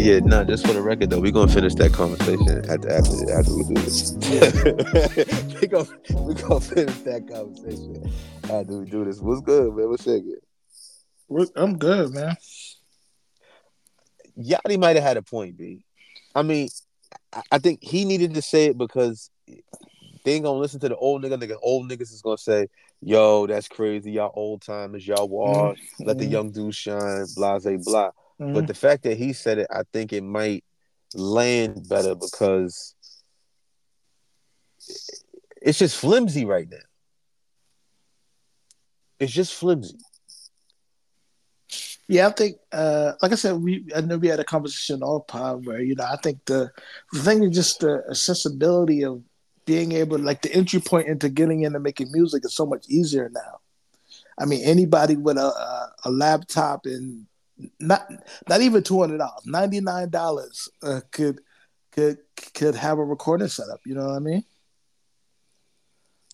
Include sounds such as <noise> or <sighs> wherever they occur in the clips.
Yeah, no, just for the record though, we're gonna finish that conversation after after after we do this. <laughs> we gonna we gonna finish that conversation after we do this. What's good, man? What's shaking? I'm good, man. Yachty might have had a point, B. I mean, I, I think he needed to say it because they ain't gonna listen to the old nigga. Nigga, old niggas is gonna say, "Yo, that's crazy. Y'all old timers. Y'all wash. Mm-hmm. Let the young dudes shine." Blase blah. Mm-hmm. But the fact that he said it, I think it might land better because it's just flimsy right now. It's just flimsy. Yeah, I think, uh, like I said, we I know we had a conversation all pod where you know I think the the thing is just the accessibility of being able, like the entry point into getting into making music is so much easier now. I mean, anybody with a a, a laptop and not not even two hundred dollars, ninety nine dollars uh, could could could have a recording setup. You know what I mean?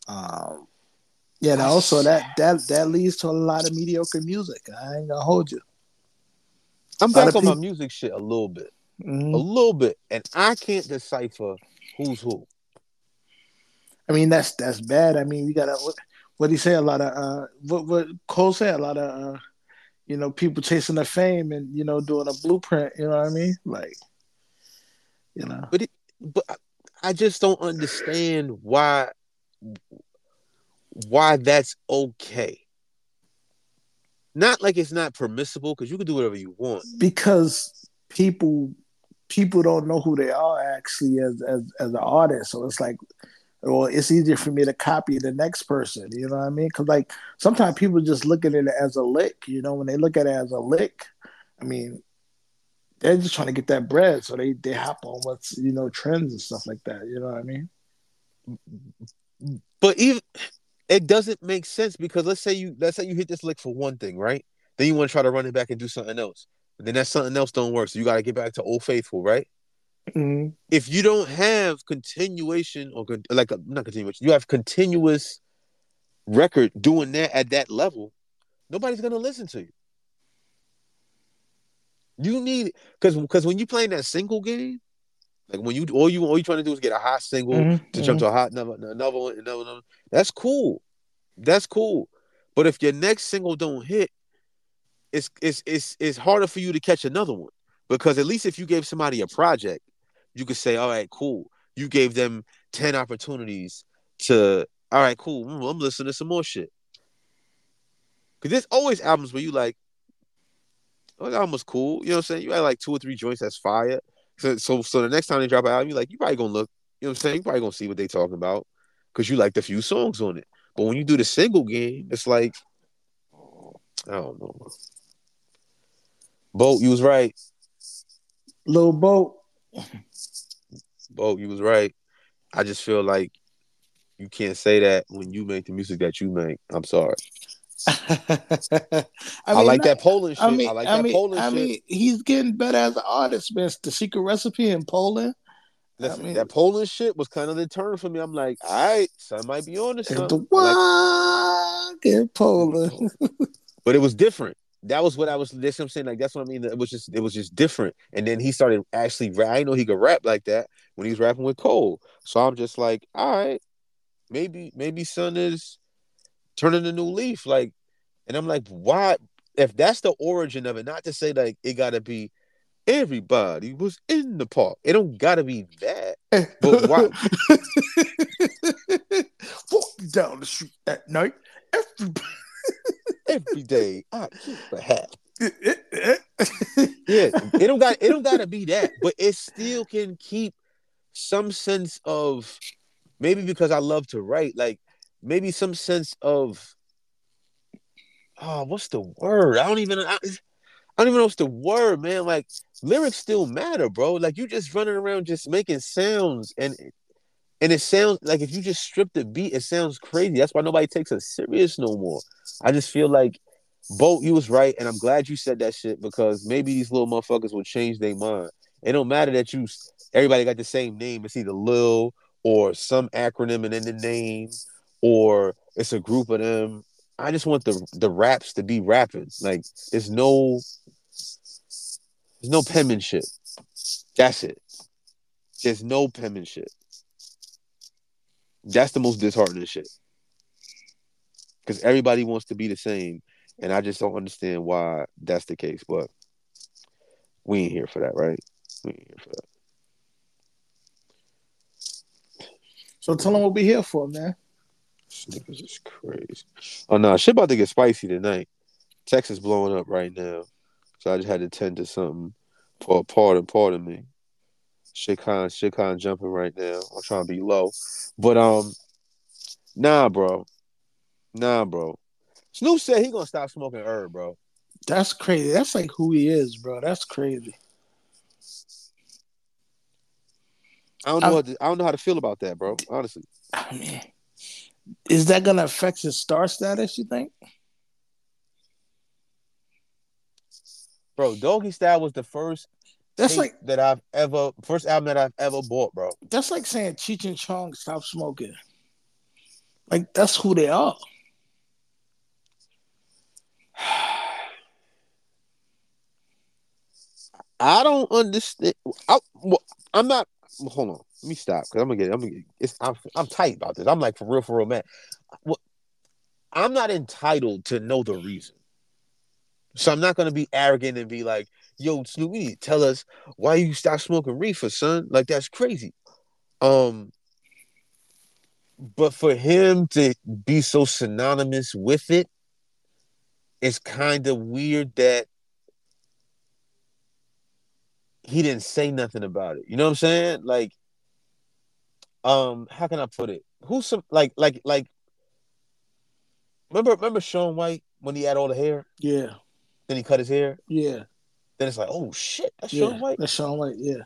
Um, yeah, and also that that that leads to a lot of mediocre music. I ain't gonna hold you. I'm back on my music shit a little bit, mm-hmm. a little bit, and I can't decipher who's who. I mean, that's that's bad. I mean, we gotta what, what he say? A lot of uh, what what Cole said? A lot of uh, you know, people chasing their fame and you know doing a blueprint. You know what I mean? Like, you know. But it, but I just don't understand why why that's okay. Not like it's not permissible because you can do whatever you want. Because people people don't know who they are actually as as as an artist. So it's like well, it's easier for me to copy the next person. You know what I mean? Because like sometimes people just look at it as a lick. You know, when they look at it as a lick, I mean, they're just trying to get that bread, so they they hop on what's you know trends and stuff like that. You know what I mean? But even it doesn't make sense because let's say you let's say you hit this lick for one thing, right? Then you want to try to run it back and do something else. But then that something else don't work, so you got to get back to old faithful, right? Mm-hmm. If you don't have continuation or like not continuation, you have continuous record doing that at that level, nobody's gonna listen to you. You need because because when you playing that single game, like when you all you all you trying to do is get a hot single mm-hmm. to jump mm-hmm. to a hot another another one, another one. That's cool. That's cool. But if your next single don't hit, it's it's it's it's harder for you to catch another one because at least if you gave somebody a project you could say, all right, cool. You gave them 10 opportunities to, all right, cool. I'm listening to some more shit. Cause there's always albums where you like, oh, that was cool. You know what I'm saying? You had like two or three joints that's fire. So, so, so the next time they drop an album, you're like, you probably gonna look, you know what I'm saying? You probably gonna see what they talking about because you liked a few songs on it. But when you do the single game, it's like, I don't know. Boat, you was right. Lil Boat. Bo, you was right. I just feel like you can't say that when you make the music that you make. I'm sorry. <laughs> I, mean, I, like that Poland shit. I, mean, I like I that mean, Poland I shit. mean, he's getting better as an artist, man. the secret recipe in Poland. Listen, I mean, that Poland shit was kind of the turn for me. I'm like, all right, son might be on this. The walk like, in Poland. but it was different that was what I was. That's what I'm saying. Like that's what I mean. It was just it was just different. And then he started actually. I know he could rap like that when he was rapping with Cole. So I'm just like, all right, maybe maybe son is turning a new leaf. Like, and I'm like, why? If that's the origin of it, not to say like it got to be everybody was in the park. It don't got to be that. But why? <laughs> Walking down the street at night, everybody every day. I keep a hat. Eh, eh, eh. <laughs> yeah, it don't got it don't gotta be that, but it still can keep some sense of maybe because I love to write, like maybe some sense of oh, what's the word? I don't even I, I don't even know what's the word, man. Like lyrics still matter, bro. Like you just running around just making sounds and and it sounds like if you just strip the beat, it sounds crazy. That's why nobody takes us serious no more. I just feel like Boat, you was right, and I'm glad you said that shit because maybe these little motherfuckers will change their mind. It don't matter that you everybody got the same name. It's either Lil or some acronym and in the name, or it's a group of them. I just want the the raps to be rapping. Like there's no there's no penmanship. That's it. There's no penmanship. That's the most disheartening shit. Because everybody wants to be the same, and I just don't understand why that's the case. But we ain't here for that, right? We ain't here for that. So tell them what we here for, man. This is crazy. Oh no, shit about to get spicy tonight. Texas blowing up right now. So I just had to tend to something for a part and part of me. Shit kind shit kind jumping right now. I'm trying to be low. But um nah bro. Nah bro. Snoop said he gonna stop smoking herb, bro. That's crazy. That's like who he is, bro. That's crazy. I don't know. What to, I don't know how to feel about that, bro. Honestly. I mean, is that gonna affect his star status? You think? Bro, Doggystyle was the first. That's like that I've ever first album that I've ever bought, bro. That's like saying Cheech and Chong stop smoking. Like that's who they are. <sighs> I don't understand. I, well, I'm not. Hold on. Let me stop because I'm gonna get. I'm gonna. Get, it's. I'm. I'm tight about this. I'm like for real, for real, man. Well, I'm not entitled to know the reason. So I'm not gonna be arrogant and be like, "Yo, Snoop, you need to tell us why you stop smoking reefer, son. Like that's crazy." Um, but for him to be so synonymous with it, it's kind of weird that he didn't say nothing about it. You know what I'm saying? Like, um, how can I put it? Who's some like like like remember remember Shaun White when he had all the hair? Yeah. Then he cut his hair? Yeah. Then it's like, oh shit, that's yeah, Shaun White. That's Shaun White, yeah.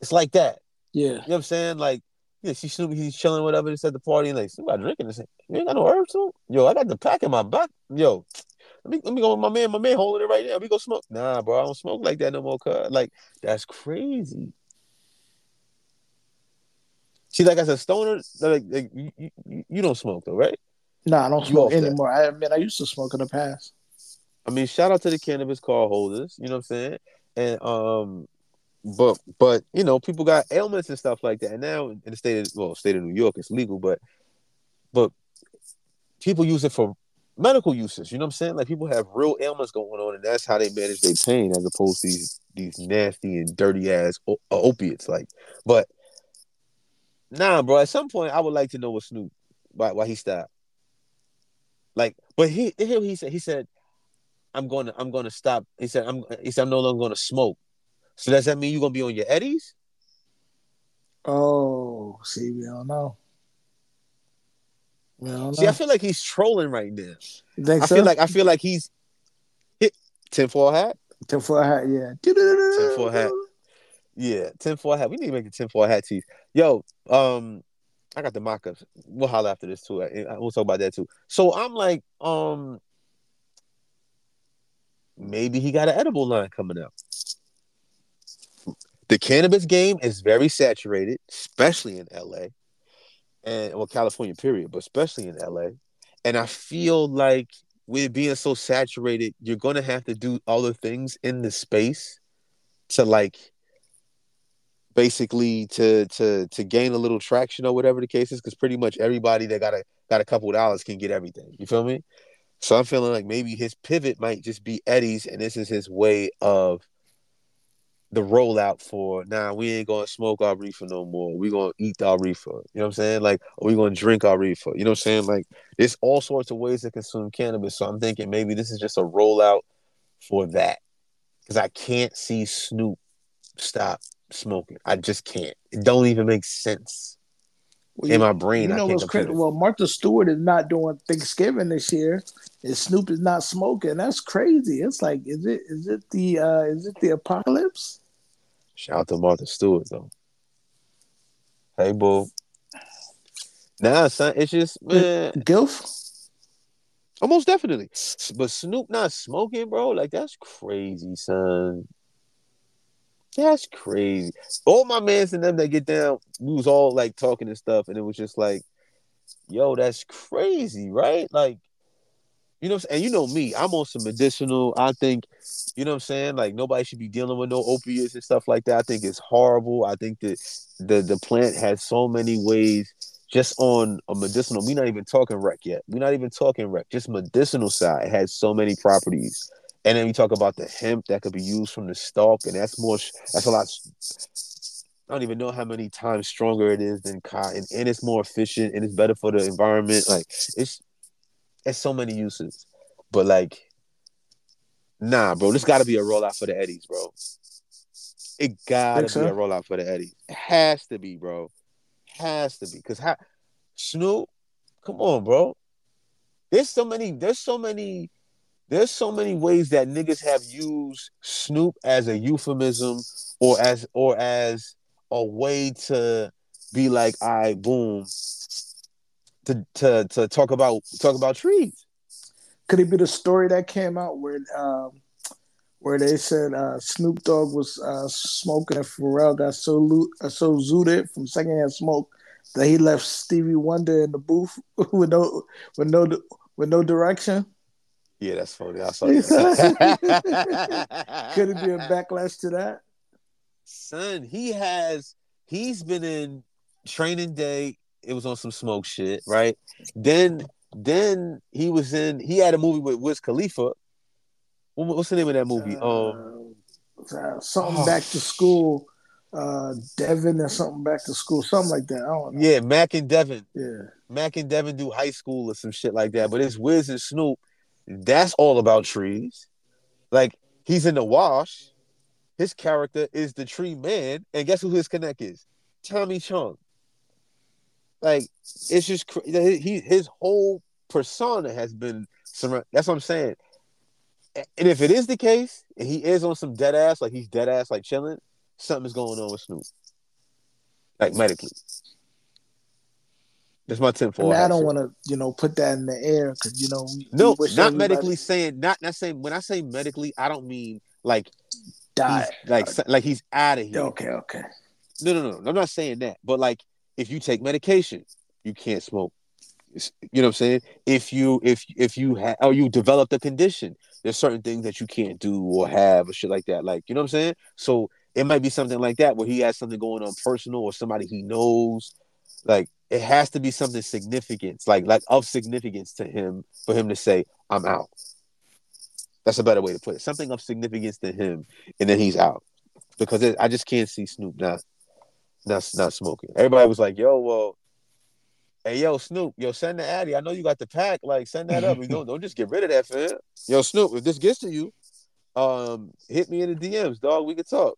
It's like that. Yeah. You know what I'm saying? Like, yeah, she Snoop, he's chilling, whatever. It's at the party, and like, somebody drinking this. You ain't got no herbs, too? Yo, I got the pack in my back. Yo, let me let me go with my man. My man holding it right now. We go smoke. Nah, bro, I don't smoke like that no more. Cause like that's crazy. See, like I said, stoner, like, like you, you, you, don't smoke though, right? Nah, I don't smoke anymore. That. I admit I used to smoke in the past. I mean, shout out to the cannabis card holders. You know what I'm saying? And um, but but you know, people got ailments and stuff like that. And now in the state of well, state of New York, it's legal, but but people use it for medical uses. You know what I'm saying? Like people have real ailments going on, and that's how they manage their pain, as opposed to these these nasty and dirty ass uh, opiates. Like, but nah, bro. At some point, I would like to know what Snoop why why he stopped. Like, but he he said he said, I'm gonna I'm gonna stop. He said I'm he said I'm no longer gonna smoke. So does that mean you're gonna be on your eddies? Oh, see, we don't know. See, I feel like he's trolling right now. I so? feel like I feel like he's hit tinfoil hat. Tinfoil hat, yeah. Tinfoil hat. Yeah, tinfoil hat. We need to make the tinfoil hat teeth. Yo, um, I got the mock-ups. We'll holler after this too. We'll talk about that too. So I'm like, um, maybe he got an edible line coming out. The cannabis game is very saturated, especially in LA and well, California, period, but especially in LA. And I feel like with being so saturated, you're gonna have to do other things in the space to like basically to to to gain a little traction or whatever the case is, because pretty much everybody that got a got a couple dollars can get everything. You feel me? So I'm feeling like maybe his pivot might just be Eddie's, and this is his way of the rollout for nah, we ain't gonna smoke our reefer no more. We gonna eat our reefer. You know what I'm saying? Like, we gonna drink our reefer. You know what I'm saying? Like, there's all sorts of ways to consume cannabis. So I'm thinking maybe this is just a rollout for that. Because I can't see Snoop stop smoking. I just can't. It don't even make sense. Well, in my brain, you know what's crazy? Well, Martha Stewart is not doing Thanksgiving this year, and Snoop is not smoking. That's crazy. It's like, is it is it the uh is it the apocalypse? Shout out to Martha Stewart though. Hey, boo. Nah, son, it's just man. Gilf. Almost definitely, but Snoop not smoking, bro. Like that's crazy, son. That's crazy. All my mans and them that get down, we was all like talking and stuff, and it was just like, yo, that's crazy, right? Like, You know, and you know me, I'm on some medicinal. I think, you know what I'm saying? Like nobody should be dealing with no opiates and stuff like that. I think it's horrible. I think that the the plant has so many ways just on a medicinal. We're not even talking rec yet. We're not even talking rec. Just medicinal side has so many properties. And then we talk about the hemp that could be used from the stalk, and that's more. That's a lot. I don't even know how many times stronger it is than cotton, and it's more efficient, and it's better for the environment. Like it's it's so many uses. But like, nah, bro, this got to be a rollout for the Eddies, bro. It gotta be a rollout for the Eddies. It has to be, bro. Has to be, cause ha- Snoop, come on, bro. There's so many. There's so many. There's so many ways that niggas have used Snoop as a euphemism or as or as a way to be like, I right, boom, to to to talk about talk about trees. Could it be the story that came out where um, where they said uh, Snoop Dogg was uh, smoking and Pharrell got so lo- uh, so zooted from secondhand smoke that he left Stevie Wonder in the booth <laughs> with no with no with no direction. Yeah, that's funny. I saw <laughs> that. <laughs> Could it be a backlash to that? Son, he has he's been in training day it was on some smoke shit, right? Then then he was in he had a movie with Wiz Khalifa. What's the name of that movie? Uh, um uh, something oh. back to school. Uh Devin or something back to school, something like that. I don't know. Yeah, Mac and Devin. Yeah. Mac and Devin do high school or some shit like that. But it's Wiz and Snoop. That's all about trees. Like he's in the wash. His character is the tree man, and guess who his connect is? Tommy Chong. Like it's just he his whole persona has been surrounded. That's what I'm saying. And if it is the case, and he is on some dead ass, like he's dead ass, like chilling, something's going on with Snoop, like medically. That's my ten four. I, don't want to, you know, put that in the air because you know. We, no, we not medically saying. Not not saying. When I say medically, I don't mean like die, like like he's out of here. Okay, okay. No, no, no. I'm not saying that, but like if you take medication, you can't smoke. You know what I'm saying? If you if if you have or oh, you develop the condition, there's certain things that you can't do or have or shit like that. Like you know what I'm saying? So it might be something like that where he has something going on personal or somebody he knows. Like it has to be something significant, like like of significance to him for him to say, "I'm out." That's a better way to put it. Something of significance to him, and then he's out because it, I just can't see Snoop not not not smoking. Everybody was like, "Yo, well, hey, yo, Snoop, yo, send the Addy. I know you got the pack. Like, send that up. We <laughs> don't don't just get rid of that, fam. Yo, Snoop, if this gets to you, um, hit me in the DMs, dog. We could talk.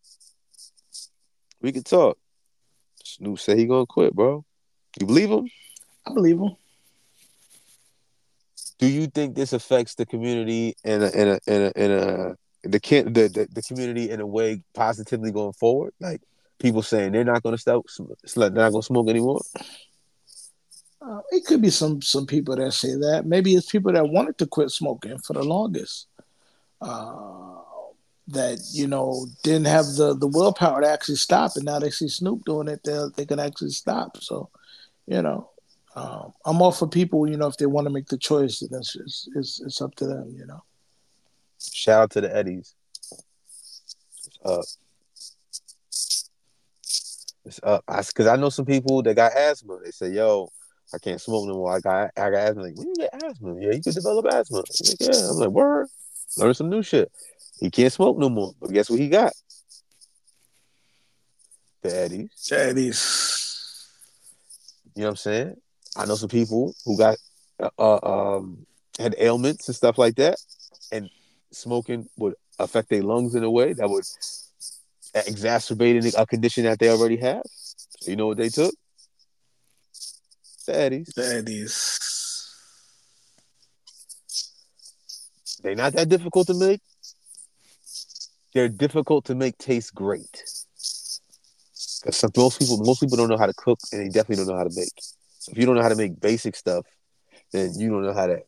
We could talk." Snoop said he gonna quit, bro. You believe him? I believe him. Do you think this affects the community in a in a in a, in a the, the the the community in a way positively going forward? Like, people saying they're not going to stop, they're not going to smoke anymore? Uh, it could be some some people that say that. Maybe it's people that wanted to quit smoking for the longest. Uh, that you know didn't have the the willpower to actually stop, and now they see Snoop doing it, they they can actually stop. So, you know, um, I'm all for people. You know, if they want to make the choice, then it's, it's it's, it's up to them. You know. Shout out to the Eddies. Uh, it's up. Because I, I, know some people that got asthma. They say, "Yo, I can't smoke no more. I got I got asthma." Like, when you get asthma? Yeah, you could develop asthma. I'm like, yeah, I'm like, word. Learn some new shit. He can't smoke no more. But guess what he got? The Eddies. The Eddies. You know what I'm saying? I know some people who got uh, uh, um had ailments and stuff like that, and smoking would affect their lungs in a way that would exacerbate a condition that they already have. So you know what they took? The Eddies. They're not that difficult to make. They're difficult to make taste great. Because most people, most people don't know how to cook, and they definitely don't know how to bake. So if you don't know how to make basic stuff, then you don't know how to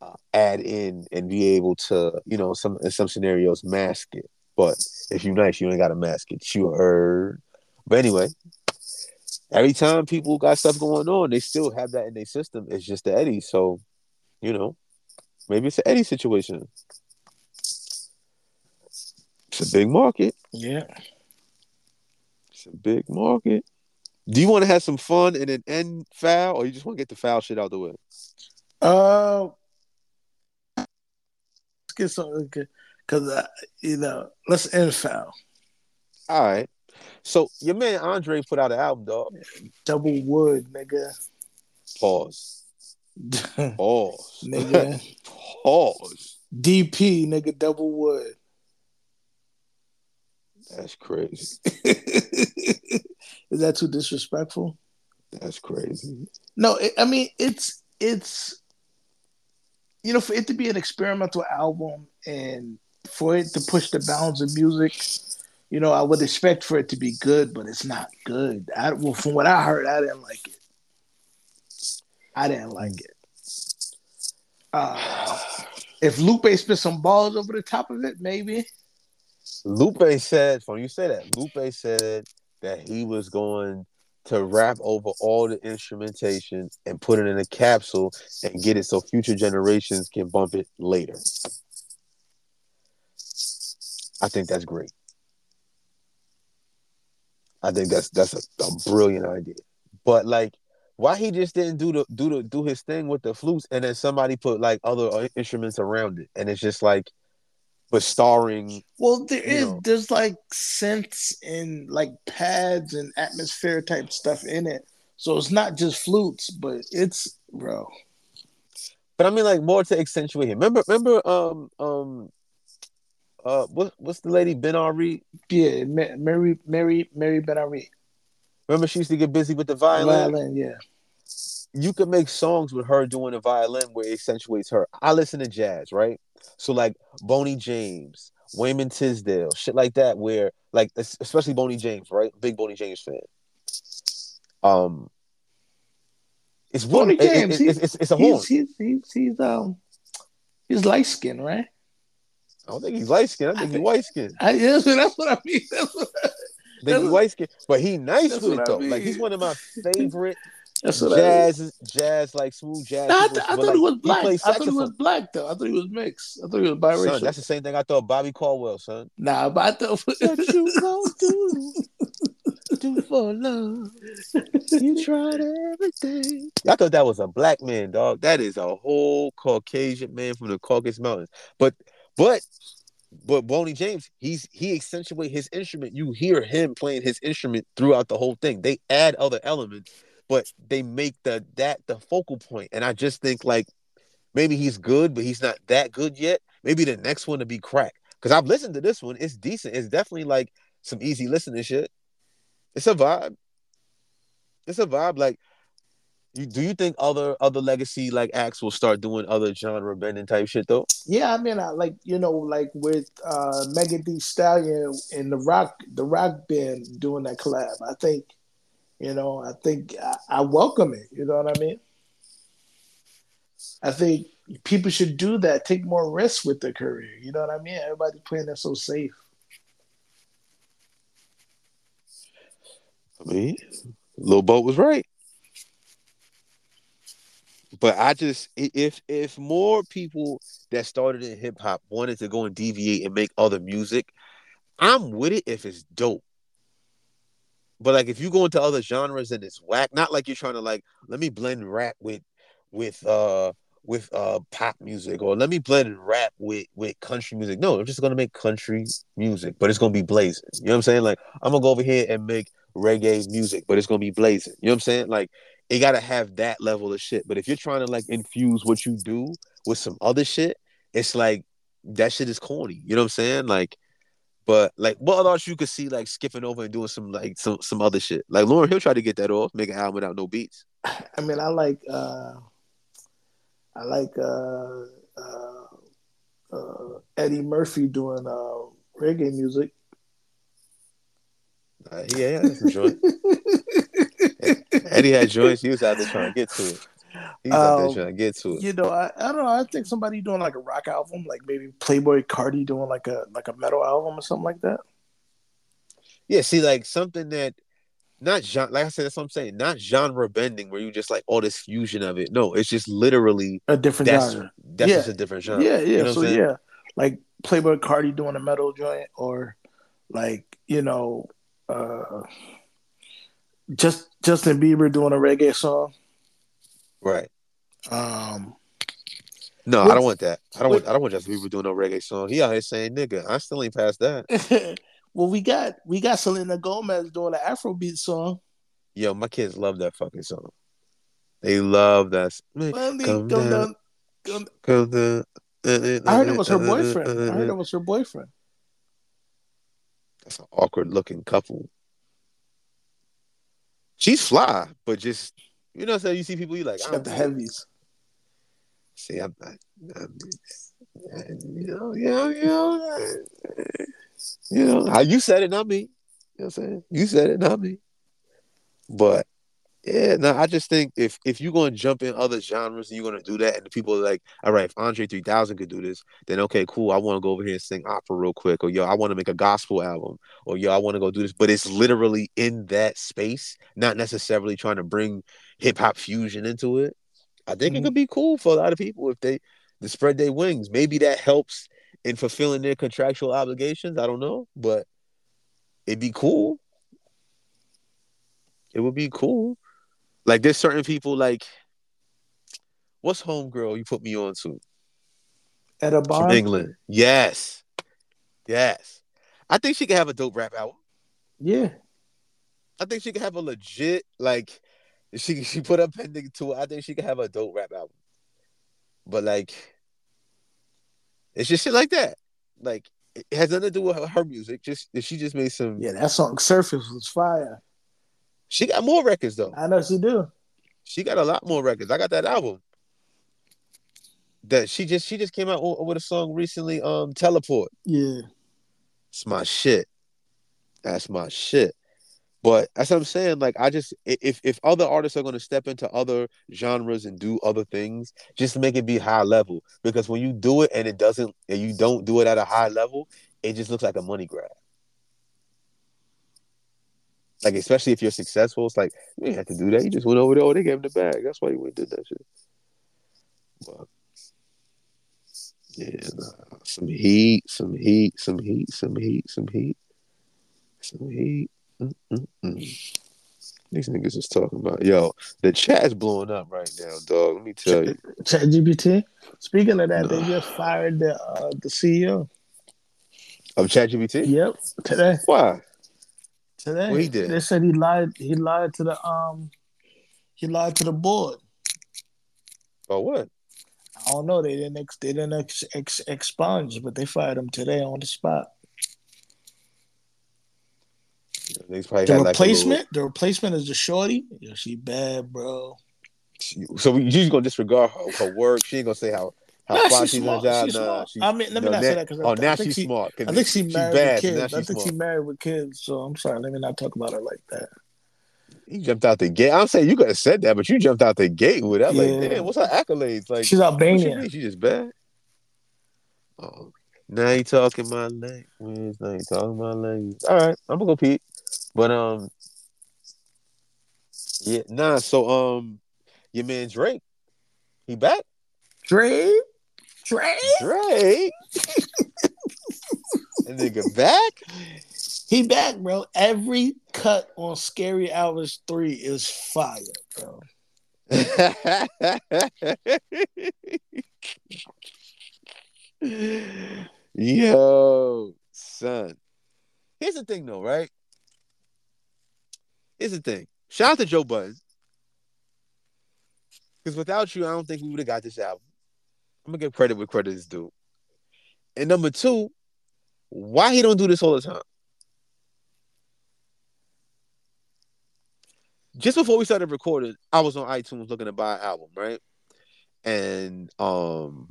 uh, add in and be able to, you know, some in some scenarios mask it. But if you're nice, you ain't got to mask it. You heard. But anyway, every time people got stuff going on, they still have that in their system. It's just the Eddie. So you know, maybe it's an Eddie situation. It's a big market. Yeah. It's a big market. Do you want to have some fun and then end foul, or you just want to get the foul shit out the way? Uh, let's get something good because uh, you know, let's end foul. All right. So your man Andre put out an album, dog. Double wood, nigga. Pause. <laughs> Pause. nigga. <laughs> Pause. DP, nigga, double wood. That's crazy. <laughs> Is that too disrespectful? That's crazy. No, it, I mean it's it's you know for it to be an experimental album and for it to push the bounds of music, you know, I would expect for it to be good, but it's not good. I, well, from what I heard, I didn't like it. I didn't like it. Uh, if Lupe spit some balls over the top of it, maybe. Lupe said, when you say that, Lupe said that he was going to rap over all the instrumentation and put it in a capsule and get it so future generations can bump it later. I think that's great. I think that's that's a, a brilliant idea. But like, why he just didn't do the do the do his thing with the flutes and then somebody put like other uh, instruments around it, and it's just like, but starring. Well, there is know. there's like synths and like pads and atmosphere type stuff in it, so it's not just flutes, but it's bro. But I mean, like more to accentuate him. Remember, remember, um, um, uh, what what's the lady Ben Ari? Yeah, Mary Mary Mary Ben Ari. Remember, she used to get busy with the violin. Violin, yeah. You could make songs with her doing the violin where it accentuates her. I listen to jazz, right? So like Boney James, Wayman Tisdale, shit like that, where like especially Boney James, right? Big Boney James fan. Um, it's Boney James. It, it, it, it's, it's, a horn. He's, he's, he's, he's um he's light skinned, right? I don't think he's light skinned. I think he's white skinned. Yes, that's what I mean. <laughs> That's what I, think he's white skinned, but he nice with it though. I mean. Like he's one of my <laughs> favorite that's what jazz, I mean. jazz like smooth jazz. No, I, th- I thought like, he was black. He I thought he was black though. I thought he was mixed. I thought he was biracial. Son, that's the same thing I thought Bobby Caldwell, son. Nah, but I thought what you gonna <laughs> do, do for love. You tried everything. I thought that was a black man, dog. That is a whole Caucasian man from the Caucasus Mountains. But but but Boney James, he's he accentuate his instrument. You hear him playing his instrument throughout the whole thing. They add other elements, but they make the that the focal point. And I just think like maybe he's good, but he's not that good yet. Maybe the next one to be crack. Because I've listened to this one. It's decent. It's definitely like some easy listening shit. It's a vibe. It's a vibe. Like you, do you think other other legacy like acts will start doing other genre bending type shit though? Yeah, I mean, I like you know, like with uh Megan Thee Stallion and the rock the rock band doing that collab. I think, you know, I think I, I welcome it. You know what I mean? I think people should do that. Take more risks with their career. You know what I mean? Everybody's playing that so safe. I mean, Lil Boat was right but I just if if more people that started in hip hop wanted to go and deviate and make other music, I'm with it if it's dope. But like if you go into other genres and it's whack, not like you're trying to like let me blend rap with with uh with uh pop music or let me blend rap with with country music. No, I'm just gonna make country music, but it's gonna be blazing. You know what I'm saying? Like I'm gonna go over here and make reggae music, but it's gonna be blazing. You know what I'm saying? Like it gotta have that level of shit. But if you're trying to like infuse what you do with some other shit, it's like that shit is corny. You know what I'm saying? Like, but like what else you could see like skipping over and doing some like some some other shit. Like Lauryn Hill tried to get that off, make an album without no beats. <sighs> I mean, I like uh I like uh uh, uh Eddie Murphy doing uh reggae music. Uh, yeah, yeah, that's <laughs> Eddie had joints. He was out there trying to get to it. He's um, out there um, trying to get to it. You know, I, I don't know. I think somebody doing like a rock album, like maybe Playboy Carti doing like a like a metal album or something like that. Yeah, see, like something that not genre. Like I said, that's what I'm saying. Not genre bending where you just like all this fusion of it. No, it's just literally a different that's, genre. That's Yeah. just a different genre. Yeah, yeah. You know so yeah, like Playboy Carti doing a metal joint, or like you know, uh, just Justin Bieber doing a reggae song. Right. Um, No, I don't want that. I don't what- want. I don't want Justin Bieber doing no reggae song. He out here saying nigga. I still ain't past that. <laughs> well, we got we got Selena Gomez doing an Afrobeat song. Yo, my kids love that fucking song. They love that. Man, they Come down. down- come down. Uh, uh, I heard it was her uh, boyfriend. I heard it was her boyfriend. That's an awkward looking couple. She's fly, but just you know, so you see people you like. She I got the heavies. See, I'm not. I'm, you know, you know, you know, you know, how you said it, not me. You know what I'm saying? You said it, not me. But yeah, no, I just think if if you're gonna jump in other genres and you're gonna do that, and the people are like, all right, if Andre 3000 could do this, then okay, cool. I want to go over here and sing opera real quick, or yo, I want to make a gospel album, or yo, I want to go do this. But it's literally in that space, not necessarily trying to bring hip hop fusion into it. I think it Mhm. could be cool for a lot of people if they to spread their wings. Maybe that helps in fulfilling their contractual obligations. I don't know, but it'd be cool. It would be cool. Like there's certain people like what's homegirl you put me on to At a from bar. England. Yes. Yes. I think she could have a dope rap album. Yeah. I think she could have a legit like she she put up pending to it. I think she could have a dope rap album. But like it's just shit like that. Like it has nothing to do with her, her music. Just she just made some Yeah, that song Surface was fire. she got more records though. I know she do. She got a lot more records. I got that album. That she just she just came out with a song recently, um, Teleport. Yeah. It's my shit. That's my shit. But that's what I'm saying. Like, I just if if other artists are gonna step into other genres and do other things, just make it be high level. Because when you do it and it doesn't, and you don't do it at a high level, it just looks like a money grab. Like, especially if you're successful, it's like you didn't have to do that. You just went over there. Oh, they gave him the bag. That's why you went did that shit. But yeah, nah. some heat, some heat, some heat, some heat, some heat, some heat. Mm-mm-mm. These niggas is talking about yo. The chat is blowing up right now, dog. Let me tell you. Chat ChatGPT. Speaking of that, they just fired the uh, the CEO. Of Chat ChatGPT. Yep, today. Why? Today. What he did? They said he lied. He lied to the um. He lied to the board. Oh what? I don't know. They didn't. Ex, they didn't ex, ex, expunge, but they fired him today on the spot. Niggas probably The had like replacement. the replacement is the shorty. Yeah, she bad, bro. little- so you just gonna disregard her, her work? She ain't gonna say how how Nah, fly she's she's smart. job. She's nah, smart. she- I mean, let me no, not say that because Oh, I, now I she's she, smart. I think she she's married bad, with kids. I she's think she married with kids. So I'm sorry. Let me not talk about her like that. He jumped out the gate. I'm saying you could have said that, but you jumped out the gate with that. Yeah. Like, damn, what's her accolades? Like, She's you Albanian. mean? She just bad. Oh, now you talking my language. Now you talking my language. All right, I'm gonna go Pete. But um, yeah, nah. So um, your man Drake, he back. Drake. Drake. Drake, and nigga back. He back, bro. Every cut on Scary Hours 3 is fire, bro. <laughs> Yo, son. Here's the thing, though, right? Here's the thing. Shout out to Joe Budden. Because without you, I don't think we would have got this album. I'm gonna give credit where credit is due. And number two, why he don't do this all the time? Just before we started recording, I was on iTunes looking to buy an album, right? And um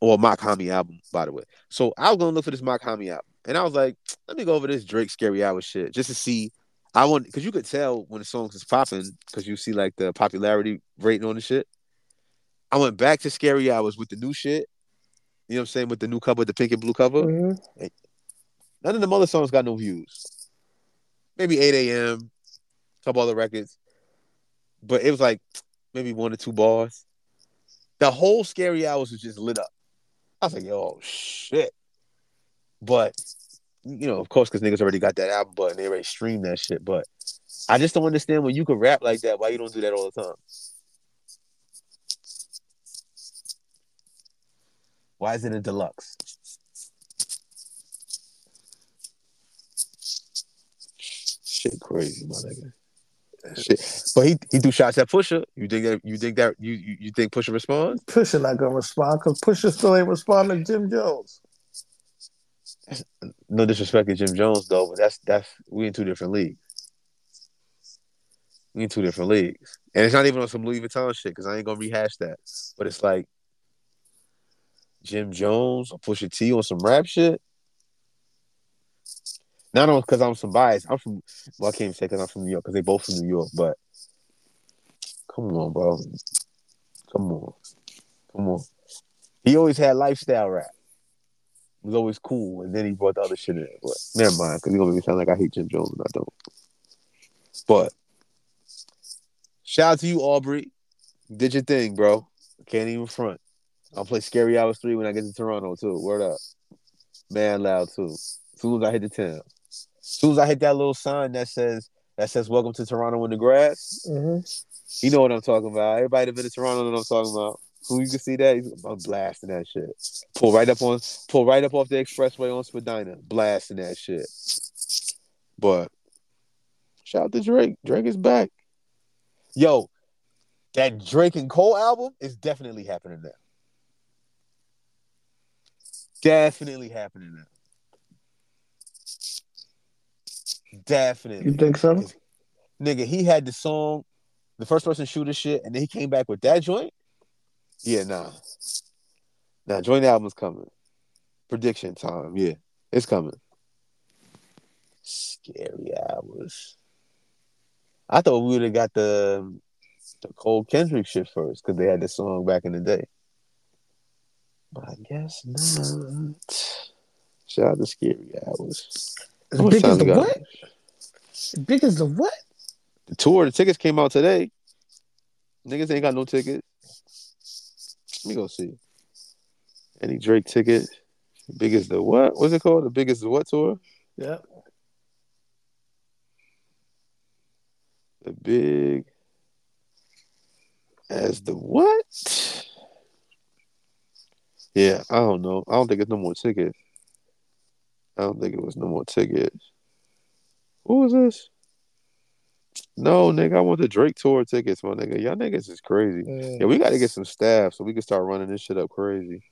or Makami album, by the way. So I was gonna look for this Makami album, and I was like, let me go over this Drake Scary Hour shit just to see. I want because you could tell when the songs is popping because you see like the popularity rating on the shit. I went back to Scary Hours with the new shit. You know what I'm saying with the new cover, the pink and blue cover. Mm-hmm. None of the other songs got no views. Maybe 8 a.m. top all the records. But it was like maybe one or two bars. The whole scary hours was just lit up. I was like, yo, shit. But you know, of course, because niggas already got that album button, they already streamed that shit. But I just don't understand when you can rap like that, why you don't do that all the time. Why is it a deluxe? Shit crazy, my nigga. Shit. But he he do shots at Pusha. You think that you think that you you, you think Pusha responds? Pusha not gonna respond because Pusha still ain't responding to Jim Jones. No disrespect to Jim Jones though, but that's that's we in two different leagues. We in two different leagues, and it's not even on some Louis Vuitton shit because I ain't gonna rehash that. But it's like Jim Jones or Pusha T on some rap shit. Not on because I'm some bias. I'm from well, I can't even say because I'm from New York because they both from New York. But come on, bro. Come on, come on. He always had lifestyle rap. Was always cool, and then he brought the other shit in. But never mind, because he's gonna make me sound like I hate Jim Jones, and I don't. But shout out to you, Aubrey. Did your thing, bro. Can't even front. I'll play Scary Hours 3 when I get to Toronto, too. Word up. Man loud, too. As soon as I hit the town. As soon as I hit that little sign that says that says "Welcome to Toronto in the grass," mm-hmm. you know what I'm talking about. Everybody that been to Toronto know what I'm talking about. Who you can see that? I'm blasting that shit. Pull right up on, pull right up off the expressway on Spadina, blasting that shit. But shout out to Drake. Drake is back. Yo, that Drake and Cole album is definitely happening now. Definitely happening now. Definitely. You think so? Nigga, he had the song, the first person shoot his shit, and then he came back with that joint. Yeah, nah. Now nah, joint album's coming. Prediction time. Yeah, it's coming. Scary hours. I thought we would have got the the Cole Kendrick shit first because they had this song back in the day. But I guess not. Shout out to Scary Hours. As big as the what? As big as the what? The tour, the tickets came out today. Niggas ain't got no tickets. Let me go see. Any Drake ticket? Big as the what? What's it called? The biggest the what tour? Yeah. The big as the what? Yeah, I don't know. I don't think it's no more tickets. I don't think it was no more tickets. Who was this? No, nigga, I want the Drake tour tickets, my nigga. Y'all niggas is crazy. Mm. Yeah, we got to get some staff so we can start running this shit up crazy.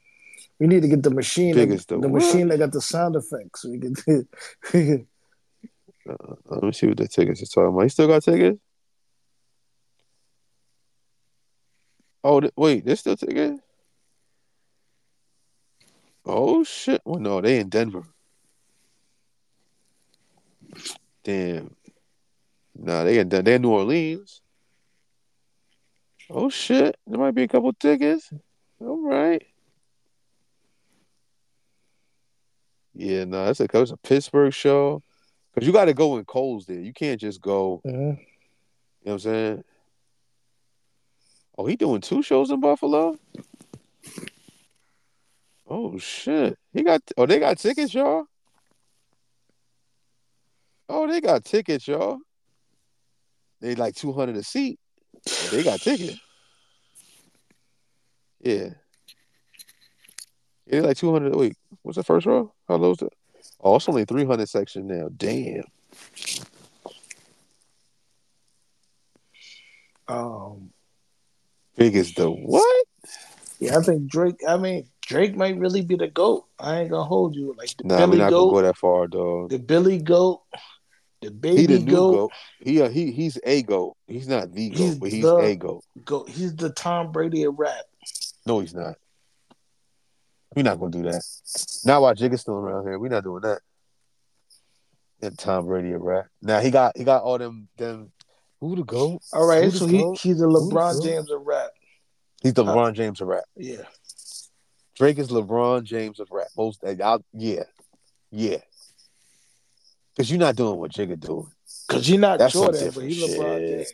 We need to get the machine, that, the, the machine that got the sound effects. So we can. <laughs> uh, let me see what the tickets is talking about. You still got tickets? Oh, th- wait, there's still tickets? Oh shit! Well, no, they in Denver. Damn. Nah, they in they in New Orleans. Oh shit! There might be a couple tickets. All right. Yeah, no, nah, it's a it's a Pittsburgh show. Cause you got to go in Coles there. You can't just go. Mm-hmm. You know what I'm saying? Oh, he doing two shows in Buffalo. Oh shit! He got. Oh, they got tickets, y'all. Oh, they got tickets, y'all. They like two hundred a seat. They got tickets. Yeah. Yeah, like two hundred a week. What's the first row? How low's it? Oh, it's only three hundred section now. Damn. Um. Big as the what? Yeah, I think Drake. I mean, Drake might really be the goat. I ain't gonna hold you like the nah, Billy not goat. Gonna go that far, dog. The Billy goat, the baby he the goat. goat. He uh, he he's a goat. He's not the goat, he's but he's a goat. Goat. He's the Tom Brady of rap. No, he's not. We're not gonna do that. Now while Jigga's still around here, we're not doing that. And Tom Brady of rap. Now he got he got all them them. Who the goat? All right, so he, he's a LeBron James of rap. He's the uh, LeBron James of rap. Yeah. Drake is LeBron James of rap. Most, I'll, yeah, yeah. Because you're not doing what Jigga doing. Cause you're not That's Jordan, but he's LeBron James.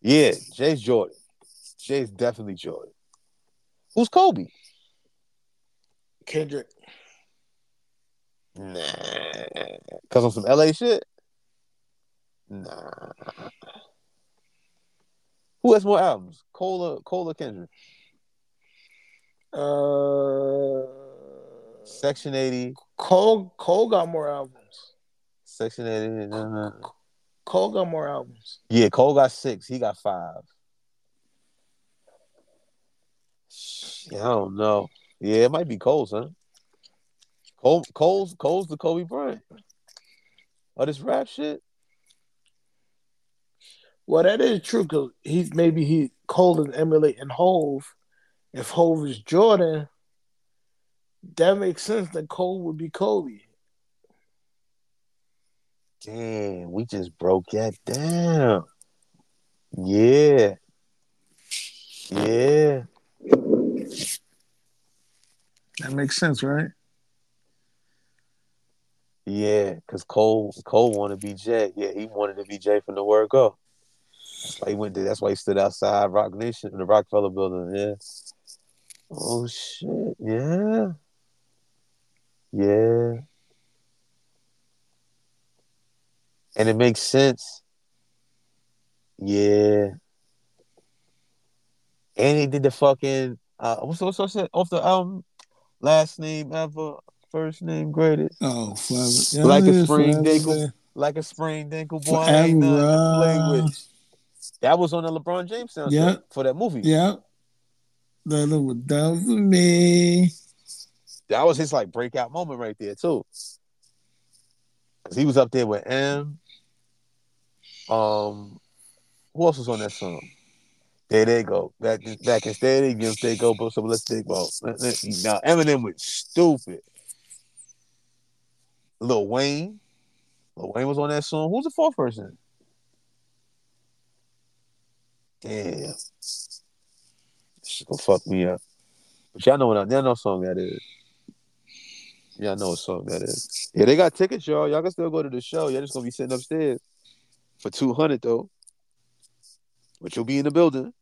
Yeah, Jay's Jordan. Jay's definitely Jordan. Who's Kobe? Kendrick. Nah, cause on some LA shit. Nah. Who has more albums? Cole, Cole Kendrick? Uh, Section eighty. Cole Cole got more albums. Section eighty. Cole got more albums. Yeah, Cole got six. He got five. I don't know. Yeah, it might be Cole's, huh? Cole, Cole's, Cole's the Kobe Bryant. Oh, this rap shit. Well, that is true because he's maybe he Cole is emulating Hove. If Hove is Jordan, that makes sense that Cole would be Kobe. Damn, we just broke that down. Yeah. Yeah. That makes sense, right? Yeah, because Cole Cole wanted to be Jay. Yeah, he wanted to be Jay from the word go. That's why he went to, that's why he stood outside Roc Nation in the Rockefeller building. Yeah. Oh shit. Yeah. And it makes sense. Yeah. And he did the fucking uh what's what's what's that off the album? Last name ever, first name greatest. Oh, forever. like a spring dinkle. Like a spring dinkle boy. Forever. Ain't nothing to play with. That was on the LeBron James soundtrack yeah. for that movie. Yeah. That was down for me. That was his like breakout moment right there too. Cause he was up there with M. Um, who else was on that song? There they go. Back in, back in stadium, they go. But so let's think about now. Eminem was stupid. Lil Wayne. Lil Wayne was on that song. Who's the fourth person? Damn. This gonna fuck me up. But y'all know what y'all know song that is. Y'all know what song that is. Yeah, they got tickets, y'all. Y'all can still go to the show. Y'all just gonna be sitting upstairs for two hundred though. But you'll be in the building.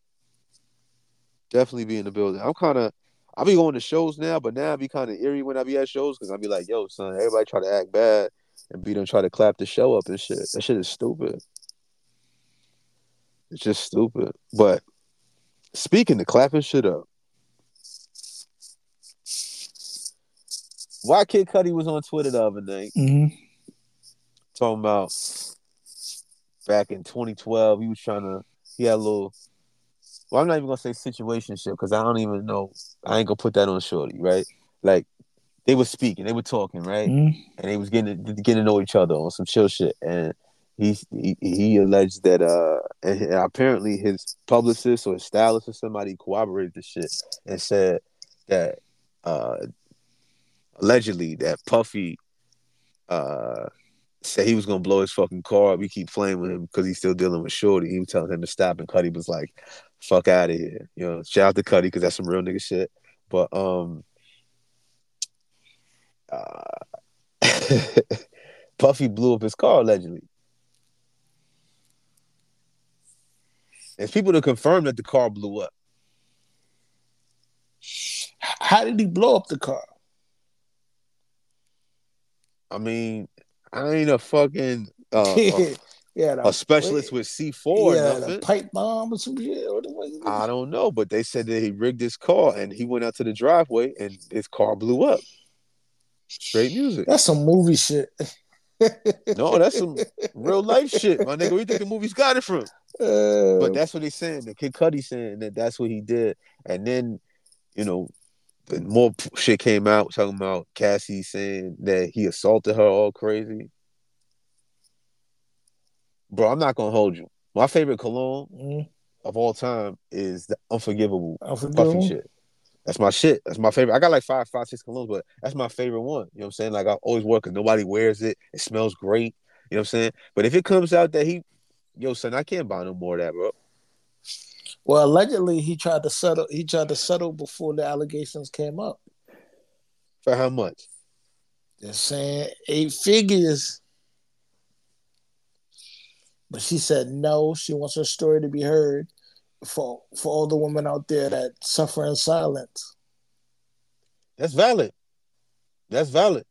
Definitely be in the building. I'm kind of, I be going to shows now, but now I be kind of eerie when I be at shows because I be like, yo, son, everybody try to act bad and be them try to clap the show up and shit. That shit is stupid. It's just stupid. But speaking to clapping shit up, why Kid Cudi was on Twitter the other night mm-hmm. talking about back in 2012, he was trying to, he had a little, well, I'm not even gonna say situationship because I don't even know. I ain't gonna put that on Shorty, right? Like they were speaking, they were talking, right? Mm-hmm. And they was getting getting to know each other on some chill shit. And he he, he alleged that uh and apparently his publicist or his stylist or somebody corroborated the shit and said that uh allegedly that Puffy uh said he was gonna blow his fucking car up. We keep playing with him because he's still dealing with Shorty. He was telling him to stop, and Cudi was like, "Fuck out of here." You know, shout out to Cudi because that's some real nigga shit. But um, uh, <laughs> Puffy blew up his car allegedly. There's people to confirm that the car blew up. How did he blow up the car? I mean, I ain't a fucking uh, <laughs> yeah, a specialist with C four. Yeah, pipe bomb or some shit. I don't know, but they said that he rigged his car and he went out to the driveway and his car blew up. Straight music. That's some movie shit. no, that's some <laughs> real life shit, my nigga. Where you think the movies got it from? Uh, but that's what he's saying. The Kid Cudi saying that that's what he did, and then you know, more shit came out talking about Cassie saying that he assaulted her all crazy. Bro, I'm not gonna hold you. My favorite cologne mm. of all time is the Unforgivable, Unforgivable? Shit. That's my shit. That's my favorite. I got like five, five, six colognes, but that's my favorite one. You know what I'm saying? Like I always work because nobody wears it. It smells great. You know what I'm saying? But if it comes out that he, yo, son, I can't buy no more of that, bro. Well, allegedly he tried to settle. He tried to settle before the allegations came up. For how much? They're saying eight figures. But she said no. She wants her story to be heard for for all the women out there that suffer in silence. That's valid. That's valid.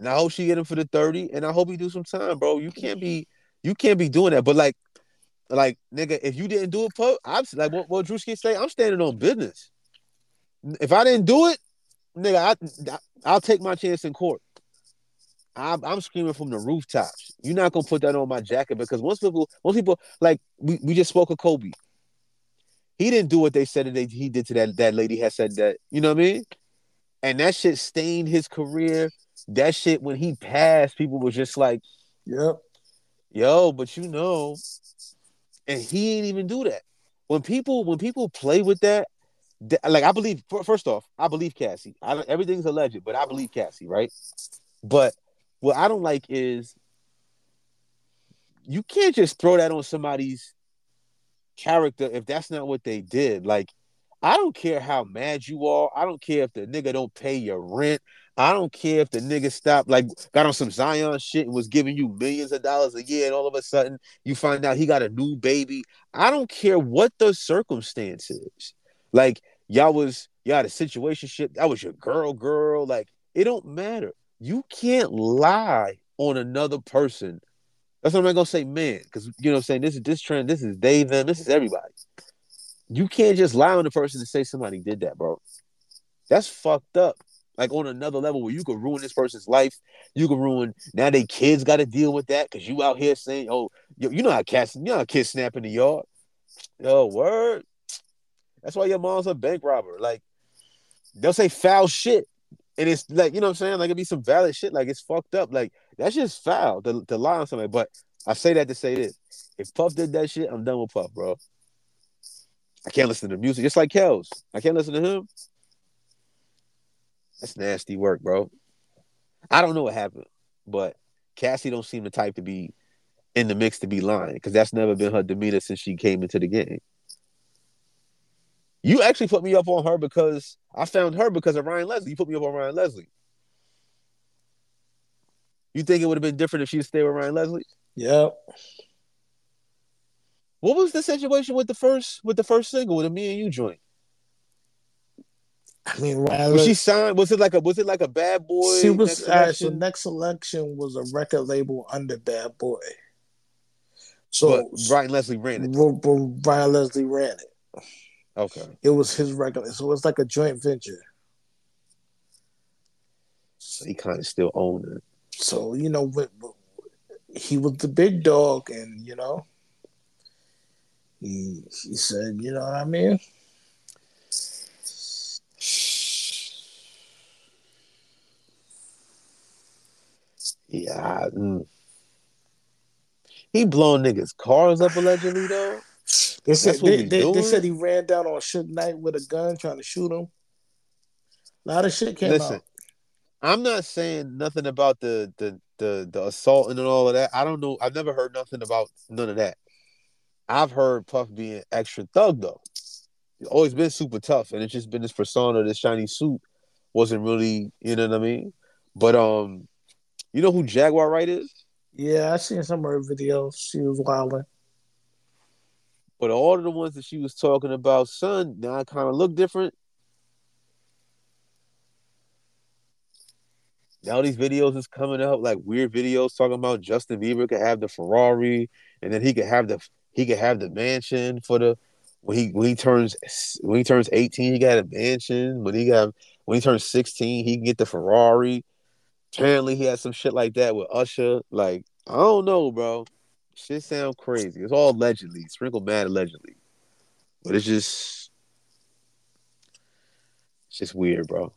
And I hope she get him for the 30 and I hope he do some time, bro. You can't be you can't be doing that. But like like nigga, if you didn't do it, Puff, I'm like what, what Drewski say, I'm standing on business. If I didn't do it, nigga, I, I'll take my chance in court. I'm, I'm, screaming from the rooftops. You're not gonna put that on my jacket because once people, most people, like we, we just spoke of Kobe. He didn't do what they said that he did to that that lady had said that. You know what I mean? And that shit stained his career. That shit when he passed, people was just like, "Yep, yo," but you know, and he didn't even do that. When people when people play with that, like I believe first off, I believe Cassie. I, everything's alleged, but I believe Cassie, right? But what I don't like is you can't just throw that on somebody's character if that's not what they did. Like, I don't care how mad you are. I don't care if the nigga don't pay your rent. I don't care if the nigga stopped, like, got on some Zion shit and was giving you millions of dollars a year, and all of a sudden you find out he got a new baby. I don't care what the circumstance is. Like, y'all was y'all had a situation shit. That was your girl, girl. Like, it don't matter. You can't lie on another person. That's what I'm gonna say, man, because you know what I'm saying. This is this trend. This is Dave. Them. This is everybody. You can't just lie on the person and say somebody did that, bro. That's fucked up. Like on another level where you could ruin this person's life. You can ruin now they kids got to deal with that because you out here saying, "Oh, you, you know how cats, you know how kids snap in the yard." Yo, word. That's why your mom's a bank robber. Like they'll say foul shit. And it's like, you know what I'm saying? Like it'd be some valid shit. Like it's fucked up. Like that's just foul to, to lie on somebody. But I say that to say this. If Puff did that shit, I'm done with Puff, bro. I can't listen to music. Just like Kels. I can't listen to him. That's nasty work, bro. I don't know what happened, but Cassie don't seem the type to be in the mix to be lying because that's never been her demeanor since she came into the game. You actually put me up on her because I found her because of Ryan Leslie. You put me up on Ryan Leslie. You think it would have been different if she stayed with Ryan Leslie? Yep. What was the situation with the first with the first single with the me and you joint? I mean, Ryan was she signed? Was it like a was it like a Bad Boy? She was. Next uh, so NextSelection was a record label under Bad Boy. So but Ryan Leslie ran it. Ryan Leslie ran it. Okay. It was his record, so it was like a joint venture. So he kind of still owned it. So you know, he was the big dog, and you know, he he said, you know what I mean. Yeah. Mm. He blowing niggas' cars up allegedly though. They said they, they, they, said he ran down on Suge Knight with a gun trying to shoot him. A lot of shit came Listen, out. I'm not saying nothing about the the the the assault and all of that. I don't know. I've never heard nothing about none of that. I've heard Puff being extra thug though. He's always been super tough, and it's just been this persona, this shiny suit wasn't really, you know what I mean. But um, you know who Jaguar Wright is? Yeah, I seen some of her videos. She was wilding. But all of the ones that she was talking about, son, now kind of look different. Now these videos is coming up, like weird videos talking about Justin Bieber could have the Ferrari, and then he could have the he could have the mansion for the when he when he turns when he turns 18, he got a mansion. When he got when he turns 16, he can get the Ferrari. Apparently, he had some shit like that with Usher. Like, I don't know, bro. Shit sound crazy. It's all allegedly, sprinkled mad allegedly. But it's just it's just weird, bro.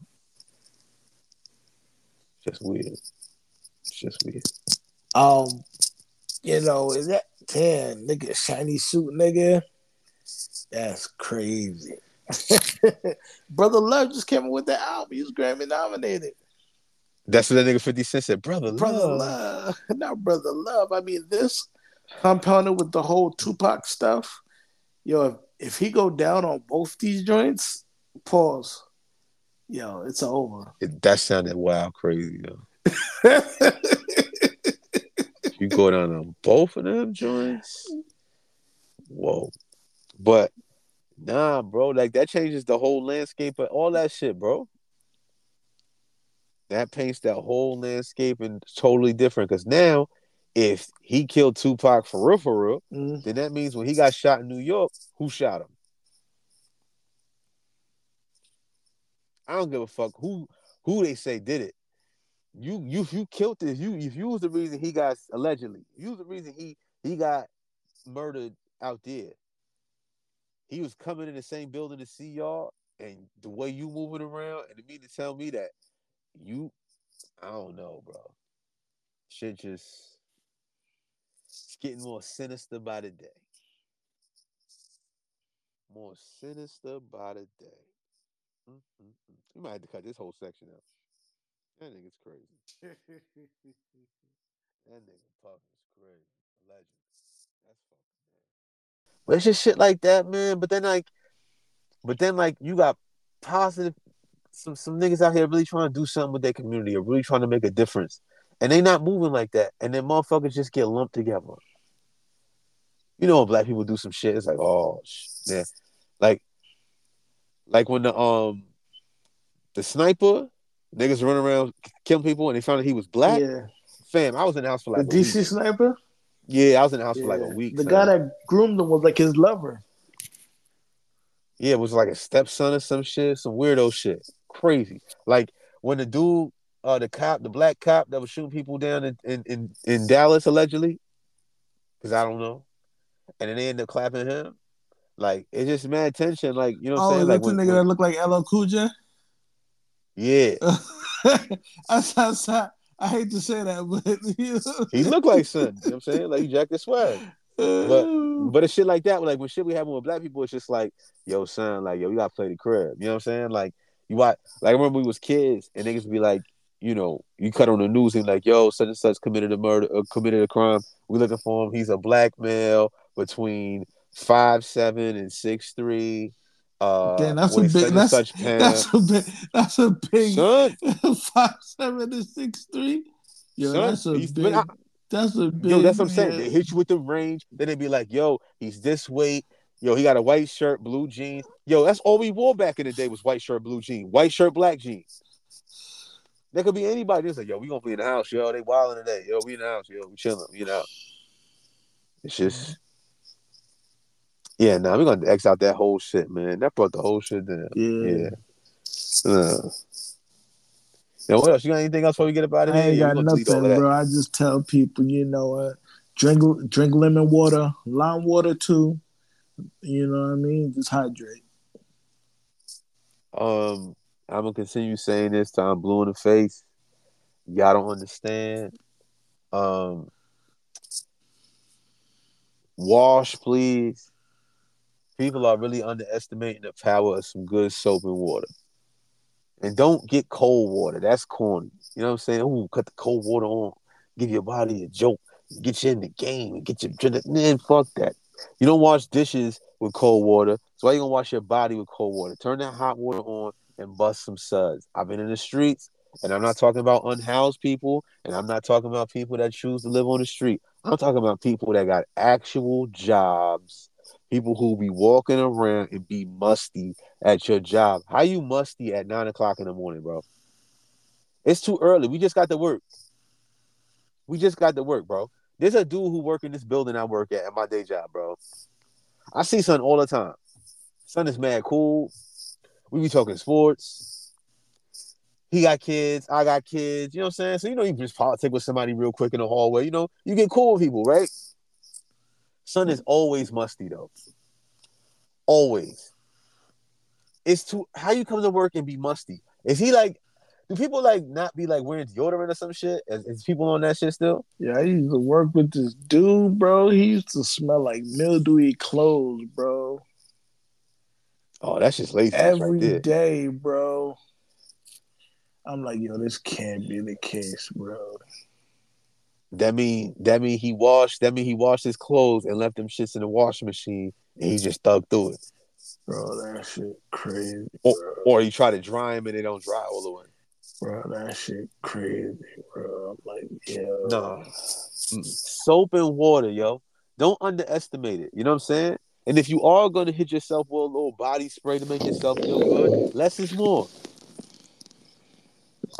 Just weird. It's just weird. Um, you know, is that damn nigga shiny suit nigga? That's crazy. <laughs> Brother Love just came up with the album. He was Grammy nominated. That's what that nigga 50 Cent said, brother, brother love. love. <laughs> Not brother love. I mean, this compounded with the whole Tupac stuff. Yo, if, if he go down on both these joints, pause. Yo, it's over. It, that sounded wild crazy, yo. <laughs> you go down on both of them joints, whoa. But nah, bro, like that changes the whole landscape of all that shit, bro. That paints that whole landscape and totally different. Cause now, if he killed Tupac for real, for real, mm. then that means when he got shot in New York, who shot him? I don't give a fuck who who they say did it. You you you killed this. You if you was the reason he got allegedly, you was the reason he he got murdered out there. He was coming in the same building to see y'all, and the way you moving around, and to mean to tell me that you, I don't know, bro. Shit just it's getting more sinister by the day. More sinister by the day. Mm-hmm. You might have to cut this whole section out. That nigga's crazy. <laughs> that nigga Puff is crazy. Legend. That's fucking man. But it's just shit like that, man. But then like, but then like you got positive some some niggas out here really trying to do something with their community or really trying to make a difference. And they not moving like that. And then motherfuckers just get lumped together. You know when black people do some shit, it's like, oh yeah. Like like when the um the sniper niggas running around killing people and they found out he was black. Yeah. Fam, I was in the house for like the DC week. sniper. Yeah, I was in the house yeah. for like a week. The son. guy that groomed him was like his lover. Yeah, it was like a stepson or some shit, some weirdo shit. Crazy. Like when the dude, uh, the cop, the black cop that was shooting people down in in, in, in Dallas allegedly, because I don't know, and then they end up clapping him. Like it's just mad tension. Like you know, what I'm oh, saying? like the nigga when, that looked like LL Cool J. Yeah. <laughs> I, I, I, hate to say that, but <laughs> you know. he looked like son. You know what I'm saying? Like he jacked the swag. But <laughs> but it's shit like that. Like when shit we having with black people, it's just like, yo, son, like yo, you gotta play the crib. You know what I'm saying? Like you watch like I remember we was kids and niggas be like, you know, you cut on the news and like, yo, such and such committed a murder, uh, committed a crime. We looking for him. He's a black male between five seven and six three. Uh, Damn, that's a big. That's, that's a big. That's a big. <laughs> five seven and six three. Yo, Son, that's a big. I, that's a big. Yo, that's what I'm saying. They hit you with the range. Then they be like, "Yo, he's this weight. Yo, he got a white shirt, blue jeans. Yo, that's all we wore back in the day was white shirt, blue jeans, white shirt, black jeans. There could be anybody. Just like, yo, we gonna be in the house, yo. They wilding today, yo. We in the house, yo. We chilling, you know. It's just yeah, now nah, we're gonna X out that whole shit, man. That brought the whole shit down. Yeah. Yeah. Uh. Now, what else? You got anything else before we get about it? I ain't got nothing, bro. I just tell people, you know, uh, drink drink lemon water, lime water too. You know what I mean? Just hydrate. Um, I'm gonna continue saying this till I'm blue in the face. Y'all don't understand. Um, wash, please people are really underestimating the power of some good soap and water. And don't get cold water. That's corny. You know what I'm saying? Ooh, cut the cold water on. Give your body a joke. Get you in the game and get you man, fuck that. You don't wash dishes with cold water. So why you gonna wash your body with cold water? Turn that hot water on and bust some suds. I've been in the streets, and I'm not talking about unhoused people, and I'm not talking about people that choose to live on the street. I'm talking about people that got actual jobs people who be walking around and be musty at your job. How you musty at nine o'clock in the morning, bro? It's too early. We just got to work. We just got to work, bro. There's a dude who work in this building I work at at my day job, bro. I see son all the time. Son is mad cool. We be talking sports. He got kids. I got kids. You know what I'm saying? So you know you just politic with somebody real quick in the hallway. You know you get cool with people, right? Son is always musty though. Always. It's too how you come to work and be musty. Is he like do people like not be like wearing deodorant or some shit? Is, is, people on that shit still? Yeah, I used to work with this dude, bro. He used to smell like mildewy clothes, bro. Oh, that's just lazy. Every right day, bro. I'm like, yo, this can't be the case, bro. That mean that mean he washed that mean he washed his clothes and left them shits in the washing machine and he just thug through it. Bro, that shit crazy. Or, or you try to dry them and they don't dry all the way. Bro, that shit crazy, bro. Like, yeah. No. Mm. soap and water, yo. Don't underestimate it. You know what I'm saying? And if you are gonna hit yourself with a little body spray to make yourself feel good, less is more.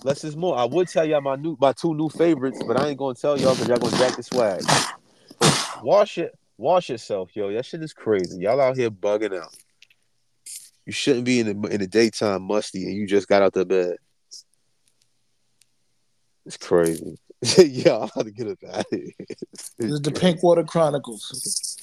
Less is more. I would tell y'all my new my two new favorites, but I ain't gonna tell y'all because y'all gonna jack the swag. Wash it, wash yourself, yo. That shit is crazy. Y'all out here bugging out. You shouldn't be in the in the daytime musty and you just got out the bed. It's crazy. <laughs> yeah, I'm about to get it out of. This is the Pink Water Chronicles.